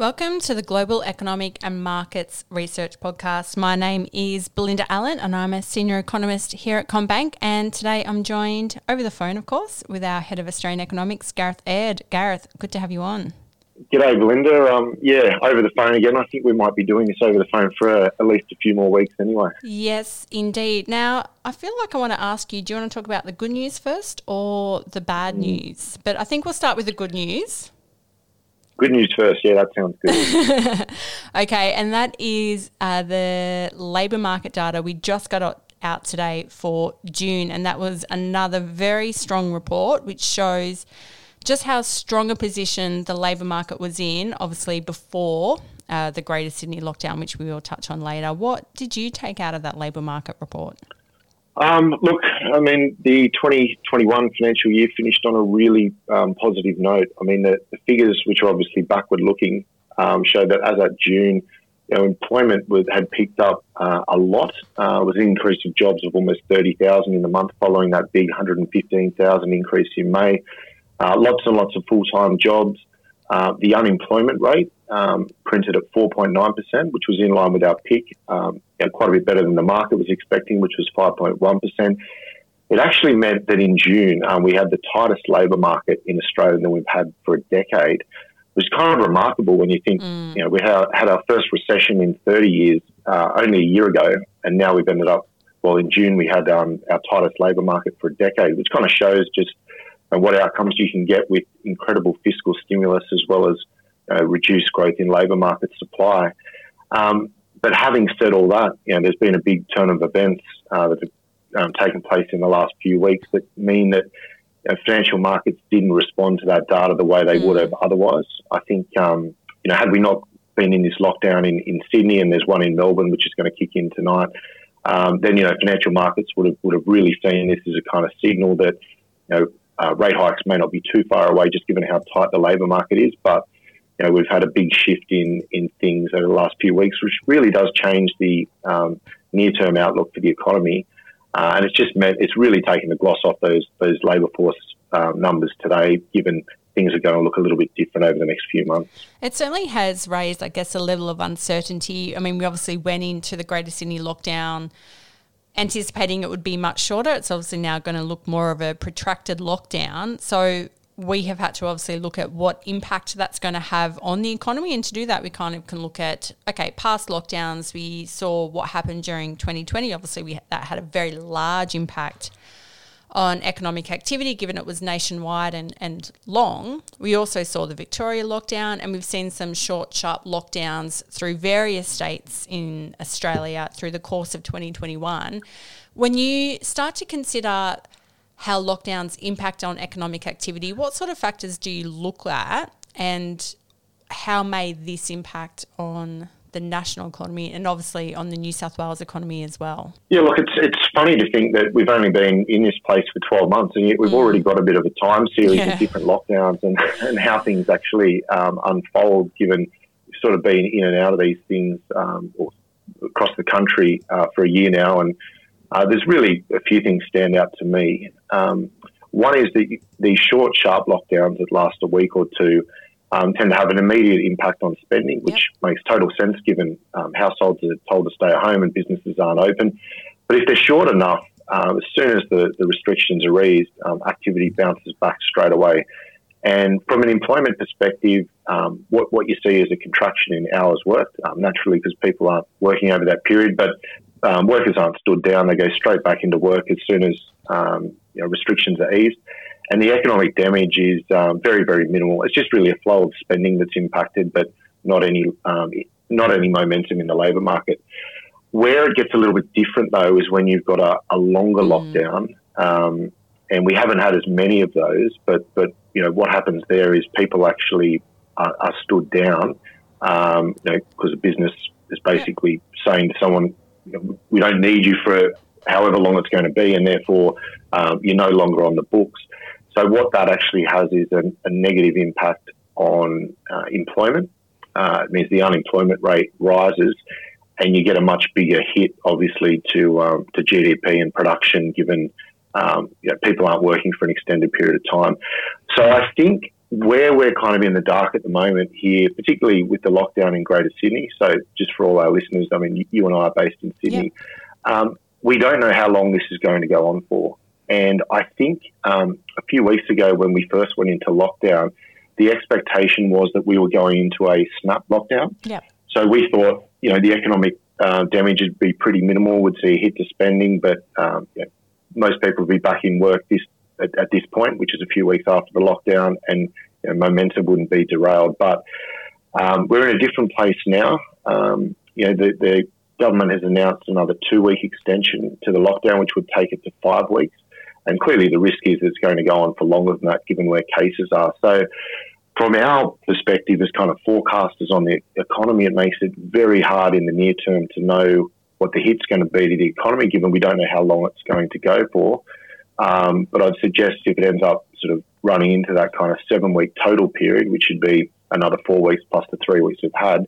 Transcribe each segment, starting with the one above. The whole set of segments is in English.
Welcome to the Global Economic and Markets Research Podcast. My name is Belinda Allen and I'm a senior economist here at CommBank. And today I'm joined over the phone, of course, with our head of Australian economics, Gareth Aird. Gareth, good to have you on. G'day, Belinda. Um, yeah, over the phone again. I think we might be doing this over the phone for uh, at least a few more weeks anyway. Yes, indeed. Now, I feel like I want to ask you do you want to talk about the good news first or the bad mm. news? But I think we'll start with the good news. Good news first. Yeah, that sounds good. okay, and that is uh, the labour market data we just got out today for June, and that was another very strong report which shows just how strong a position the labour market was in, obviously before uh, the Greater Sydney lockdown, which we will touch on later. What did you take out of that labour market report? Um, look, I mean, the 2021 financial year finished on a really um, positive note. I mean, the, the, figures, which are obviously backward looking, um, show that as at June, you know, employment was, had picked up uh, a lot. Uh, was an increase of jobs of almost 30,000 in the month following that big 115,000 increase in May. Uh, lots and lots of full time jobs. Uh, the unemployment rate um, printed at 4.9%, which was in line with our pick, um, quite a bit better than the market was expecting, which was 5.1%. It actually meant that in June um, we had the tightest labour market in Australia than we've had for a decade. It was kind of remarkable when you think, mm. you know, we had, had, our first recession in 30 years uh, only a year ago, and now we've ended up, well, in June we had um, our tightest labour market for a decade, which kind of shows just uh, what outcomes you can get with incredible fiscal stimulus as well as uh, reduced growth in labour market supply. Um, but having said all that, you know, there's been a big turn of events uh, that have um, taken place in the last few weeks that mean that you know, financial markets didn't respond to that data the way they mm. would have otherwise. I think, um, you know, had we not been in this lockdown in, in Sydney and there's one in Melbourne which is going to kick in tonight, um, then you know financial markets would have would have really seen this as a kind of signal that you know uh, rate hikes may not be too far away, just given how tight the labour market is. But you know, we've had a big shift in in things over the last few weeks, which really does change the um, near term outlook for the economy. Uh, and it's just meant it's really taken the gloss off those those labour force um, numbers today, given things are going to look a little bit different over the next few months. It certainly has raised, I guess, a level of uncertainty. I mean, we obviously went into the Greater Sydney lockdown anticipating it would be much shorter. It's obviously now going to look more of a protracted lockdown. So we have had to obviously look at what impact that's going to have on the economy. And to do that, we kind of can look at, okay, past lockdowns, we saw what happened during 2020. Obviously, we, that had a very large impact on economic activity, given it was nationwide and, and long. We also saw the Victoria lockdown, and we've seen some short, sharp lockdowns through various states in Australia through the course of 2021. When you start to consider how lockdowns impact on economic activity, what sort of factors do you look at, and how may this impact on the national economy and obviously on the New South Wales economy as well. Yeah, look, it's it's funny to think that we've only been in this place for 12 months and yet we've mm. already got a bit of a time series yeah. of different lockdowns and, and how things actually um, unfold given we've sort of been in and out of these things um, across the country uh, for a year now. And uh, there's really a few things stand out to me. Um, one is the, these short, sharp lockdowns that last a week or two um, tend to have an immediate impact on spending, which yep. makes total sense given um, households are told to stay at home and businesses aren't open. But if they're short enough, um, as soon as the, the restrictions are eased, um, activity bounces back straight away. And from an employment perspective, um, what, what you see is a contraction in hours worked, um, naturally because people aren't working over that period, but workers aren't stood down. They go straight back into work as soon as you know, restrictions are eased and the economic damage is um, very, very minimal. It's just really a flow of spending that's impacted, but not any um, not any momentum in the labour market. Where it gets a little bit different, though, is when you've got a, a longer mm. lockdown, um, and we haven't had as many of those. But but you know what happens there is people actually are, are stood down, um, you know, because a business is basically saying to someone, you know, we don't need you for however long it's going to be, and therefore um, you're no longer on the books. So what that actually has is a, a negative impact on uh, employment. Uh, it means the unemployment rate rises, and you get a much bigger hit, obviously, to um, to GDP and production, given um, you know, people aren't working for an extended period of time. So I think where we're kind of in the dark at the moment here, particularly with the lockdown in Greater Sydney. So just for all our listeners, I mean, you and I are based in Sydney. Yep. Um, we don't know how long this is going to go on for. And I think um, a few weeks ago, when we first went into lockdown, the expectation was that we were going into a snap lockdown. Yeah. So we thought, you know, the economic uh, damage would be pretty minimal, would see a hit to spending, but um, you know, most people would be back in work this at, at, this point, which is a few weeks after the lockdown, and you know, momentum wouldn't be derailed. But um, we're in a different place now. Um, you know, the, the government has announced another two week extension to the lockdown, which would take it to five weeks. And clearly, the risk is it's going to go on for longer than that, given where cases are. So, from our perspective, as kind of forecasters on the economy, it makes it very hard in the near term to know what the hit's going to be to the economy, given we don't know how long it's going to go for. Um, but I'd suggest if it ends up sort of running into that kind of seven week total period, which should be another four weeks plus the three weeks we've had,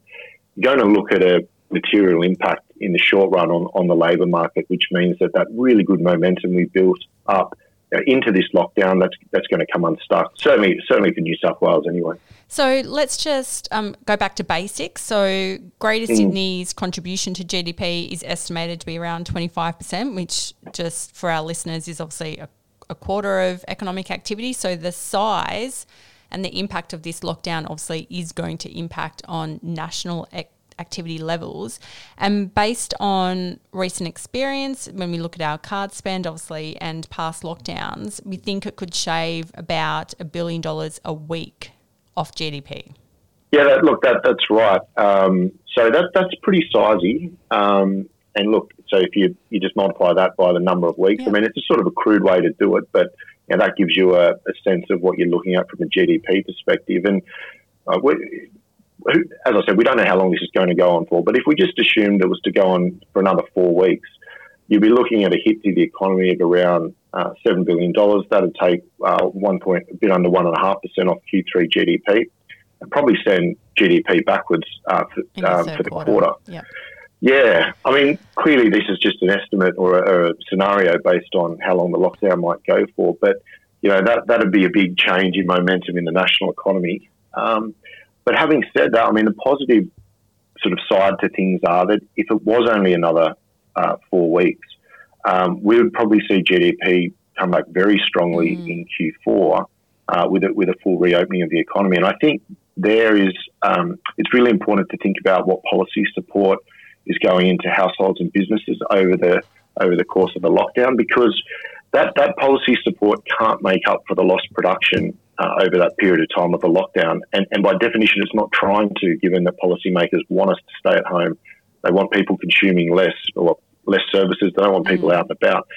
you're going to look at a material impact in the short run on, on the labour market, which means that that really good momentum we built up into this lockdown, that's that's going to come unstuck. Certainly, certainly for New South Wales, anyway. So let's just um, go back to basics. So Greater mm. Sydney's contribution to GDP is estimated to be around twenty five percent, which just for our listeners is obviously a, a quarter of economic activity. So the size and the impact of this lockdown obviously is going to impact on national ec- activity levels. And based on recent experience, when we look at our card spend, obviously, and past lockdowns, we think it could shave about a billion dollars a week off GDP. Yeah, that, look, that, that's right. Um, so that, that's pretty sizey. Um, and look, so if you, you just multiply that by the number of weeks, yeah. I mean, it's a sort of a crude way to do it, but you know, that gives you a, a sense of what you're looking at from a GDP perspective. And uh, as I said, we don't know how long this is going to go on for, but if we just assumed it was to go on for another four weeks, you'd be looking at a hit to the economy of around uh, $7 billion. That'd take uh, one point, a bit under 1.5% off Q3 GDP and probably send GDP backwards uh, for, um, for, the quarter. quarter. Yeah. Yeah, I mean, clearly this is just an estimate or a, a, scenario based on how long the lockdown might go for, but you know that that'd be a big change in momentum in the national economy. Um, but having said that, I mean, the positive sort of side to things are that if it was only another uh, four weeks, um, we would probably see GDP come back very strongly mm. in Q4 uh, with a, with a full reopening of the economy. And I think there is um, it's really important to think about what policy support is going into households and businesses over the over the course of the lockdown because that, that policy support can't make up for the lost production uh, over that period of time of the lockdown. And, and by definition, it's not trying to, given that policymakers want us to stay at home. They want people consuming less or less services. They don't want people mm. out and about.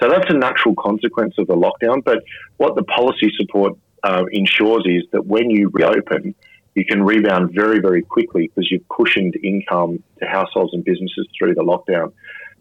So that's a natural consequence of the lockdown. But what the policy support uh, ensures is that when you reopen, you can rebound very, very quickly because you've cushioned income to households and businesses through the lockdown.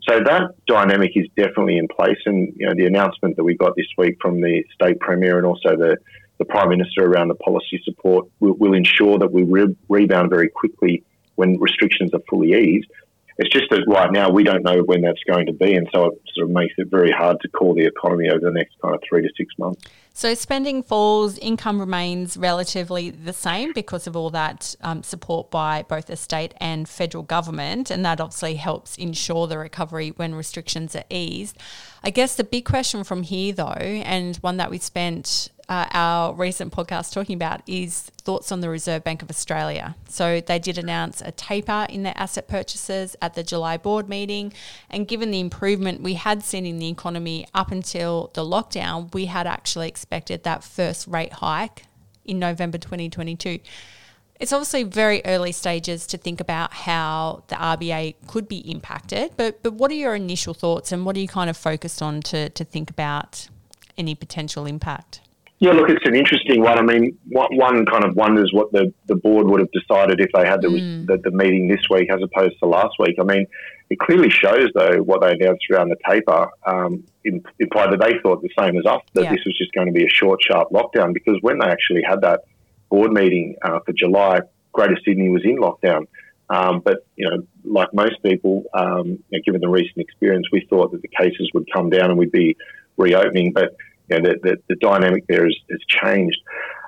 So that dynamic is definitely in place, and you know the announcement that we got this week from the state premier and also the the Prime Minister around the policy support will, will ensure that we re- rebound very quickly when restrictions are fully eased. It's just that right now we don't know when that's going to be, and so it sort of makes it very hard to call the economy over the next kind of three to six months. So spending falls, income remains relatively the same because of all that um, support by both the state and federal government, and that obviously helps ensure the recovery when restrictions are eased. I guess the big question from here, though, and one that we spent uh, our recent podcast talking about is thoughts on the Reserve Bank of Australia. So they did announce a taper in their asset purchases at the July board meeting. And given the improvement we had seen in the economy up until the lockdown, we had actually expected that first rate hike in November 2022. It's obviously very early stages to think about how the RBA could be impacted, but but what are your initial thoughts and what are you kind of focused on to, to think about any potential impact? Yeah, look, it's an interesting one. I mean, one kind of wonders what the, the board would have decided if they had the, mm. the, the, meeting this week as opposed to last week. I mean, it clearly shows, though, what they announced around the taper um, implied that they thought the same as us, that yeah. this was just going to be a short, sharp lockdown. Because when they actually had that board meeting uh, for July, Greater Sydney was in lockdown. Um, but you know, like most people, um, you know, given the recent experience, we thought that the cases would come down and we'd be reopening. But you know, the, the, the dynamic there has, has changed.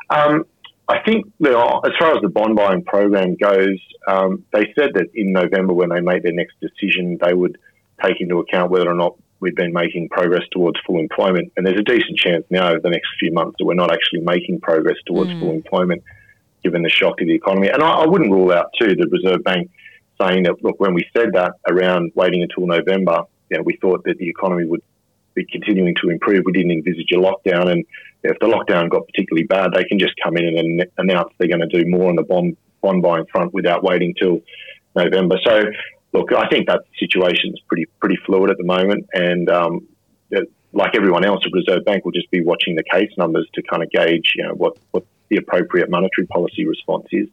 Um, I think know, as far as the bond buying program goes, um, they said that in November when they made their next decision, they would take into account whether or not we've been making progress towards full employment. And there's a decent chance now over the next few months that we're not actually making progress towards mm. full employment, given the shock to the economy. And I, I, wouldn't rule out too the Reserve Bank saying that look, when we said that around waiting until November, you know, we thought that the economy would be continuing to improve. We didn't envisage a lockdown, and if the lockdown got particularly bad, they can just come in and announce they're going to do more on the bond bond buying front without waiting till November. So, look, I think that situation is pretty pretty fluid at the moment, and um, like everyone else, the Reserve Bank will just be watching the case numbers to kind of gauge, you know, what what the appropriate monetary policy response is.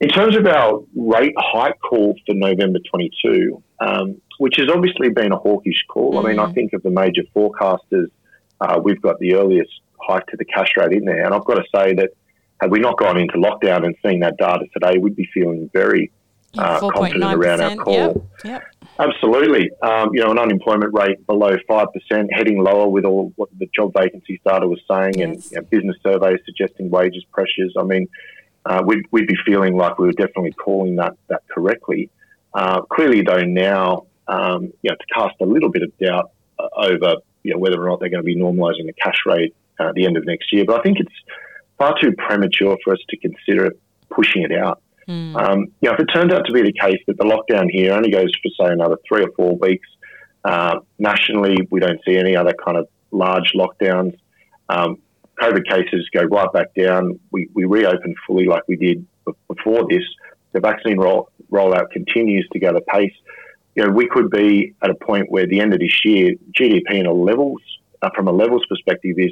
In terms of our rate hike call for November 22, um, which has obviously been a hawkish call. Mm. I mean, I mm. think of the major forecasters, uh, we've got the earliest hike to the cash rate in there. And I've got to say that had we not gone into lockdown and seen that data today, we'd be feeling very uh, confident around our call. Yep. Yep. Absolutely. Um, you know, an unemployment rate below 5%, heading lower with all what the job vacancies data was saying, yes. and you know, business surveys suggesting wages pressures. I mean, uh, we'd, we'd be feeling like we were definitely calling that, that correctly. Uh, clearly, though, now um, you know, to cast a little bit of doubt uh, over you know, whether or not they're going to be normalising the cash rate uh, at the end of next year. But I think it's far too premature for us to consider pushing it out. Mm. Um, you know, if it turns out to be the case that the lockdown here only goes for say another three or four weeks, uh, nationally we don't see any other kind of large lockdowns. Um, COVID cases go right back down. We, we reopen fully like we did before this. The vaccine roll, rollout continues to gather pace you know, we could be at a point where the end of this year, GDP in a levels, uh, from a levels perspective, is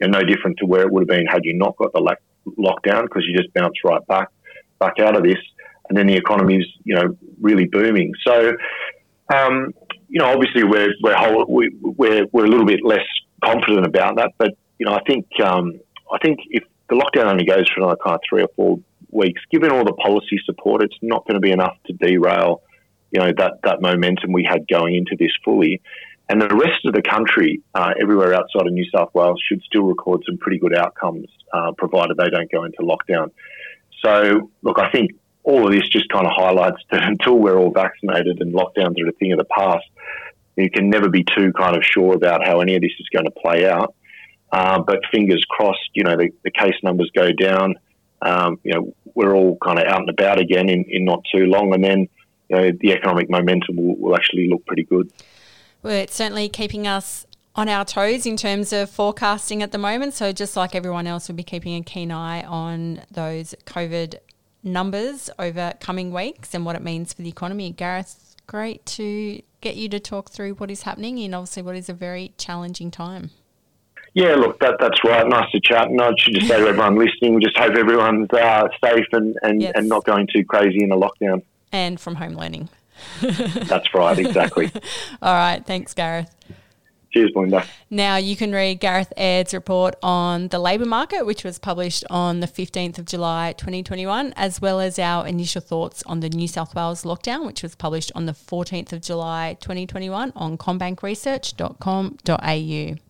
you know, no different to where it would have been had you not got the lockdown because you just bounce right back back out of this, and then the economy is you know really booming. So, um, you know, obviously we're we're, whole, we, we're we're a little bit less confident about that, but you know, I think um, I think if the lockdown only goes for another kind of three or four weeks, given all the policy support, it's not going to be enough to derail you know that that momentum we had going into this fully. And the rest of the country, uh, everywhere outside of New South Wales, should still record some pretty good outcomes, uh, provided they don't go into lockdown. So, look, I think all of this just kind of highlights that until we're all vaccinated and lockdowns are a thing of the past, you can never be too kind of sure about how any of this is going to play out. Uh, but fingers crossed, you know, the, the case numbers go down. Um, you know, we're all kind of out and about again in, in not too long, and then you know, the economic momentum will, will actually look pretty good. Well, it's certainly keeping us on our toes in terms of forecasting at the moment. So, just like everyone else, we'll be keeping a keen eye on those COVID numbers over coming weeks and what it means for the economy. Gareth, great to get you to talk through what is happening in obviously what is a very challenging time. Yeah, look, that, that's right. Nice to chat. And I should just say to everyone listening, we just hope everyone's uh, safe and, and, yes. and not going too crazy in a lockdown and from home learning. That's right, exactly. All right, thanks, Gareth. Cheers, Belinda. Now you can read Gareth Aird's report on the labour market, which was published on the 15th of July 2021, as well as our initial thoughts on the New South Wales lockdown, which was published on the 14th of July 2021 on commbankresearch.com.au.